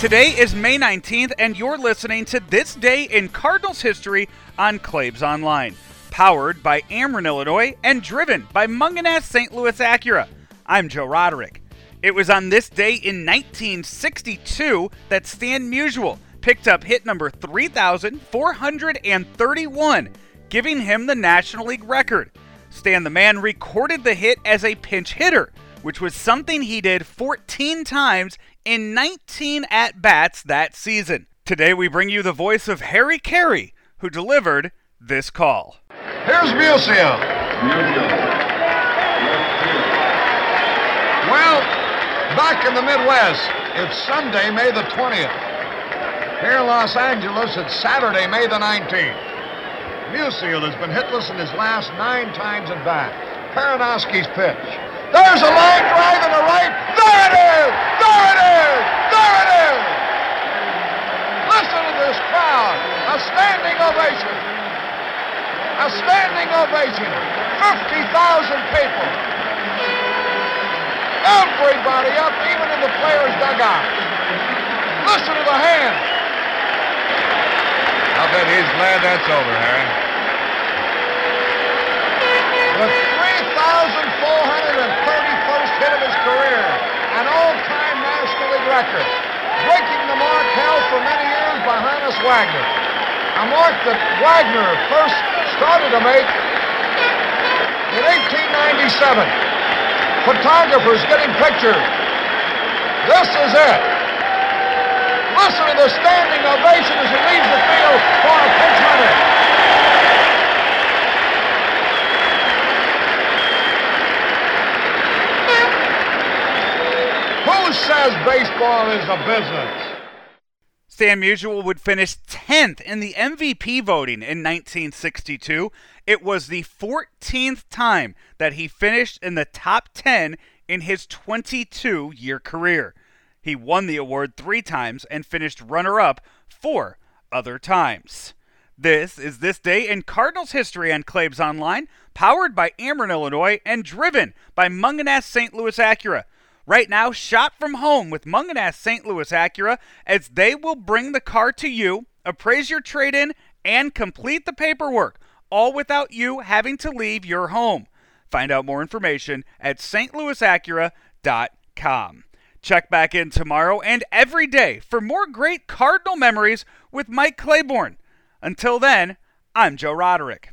Today is May 19th, and you're listening to This Day in Cardinals History on Claibs Online. Powered by Ameren, Illinois, and driven by Mungenast St. Louis Acura. I'm Joe Roderick. It was on this day in 1962 that Stan Musial picked up hit number 3,431, giving him the National League record. Stan the Man recorded the hit as a pinch hitter, which was something he did 14 times in 19 at bats that season. Today we bring you the voice of Harry Caray, who delivered this call. Here's Musial. Well, back in the Midwest, it's Sunday, May the 20th. Here in Los Angeles, it's Saturday, May the 19th. Musial has been hitless in his last nine times at bat. Perranoski's pitch. There's a line drive in the right. There it is! There it is! There it is! Listen to this crowd. A standing ovation. A standing ovation. 50,000 people. Everybody up, even in the players' dugout. Listen to the hand. I bet he's glad that's over, Harry. The 3,431st hit of his career, an all-time National League record, breaking the mark held for many years by Honus Wagner. A mark that Wagner first started to make in 1897. Photographers getting pictures. This is it. Listen to the standing ovation as he leaves the field for a pinch runner. Who says baseball is a business? Stan Musial would finish 10th in the MVP voting in 1962. It was the 14th time that he finished in the top 10 in his 22 year career. He won the award three times and finished runner up four other times. This is This Day in Cardinals History on Claibs Online, powered by Ameren, Illinois, and driven by Mungenast St. Louis Acura. Right now, shop from home with Mungenast St. Louis Acura as they will bring the car to you, appraise your trade in, and complete the paperwork, all without you having to leave your home. Find out more information at stlouisacura.com. Check back in tomorrow and every day for more great Cardinal memories with Mike Claiborne. Until then, I'm Joe Roderick.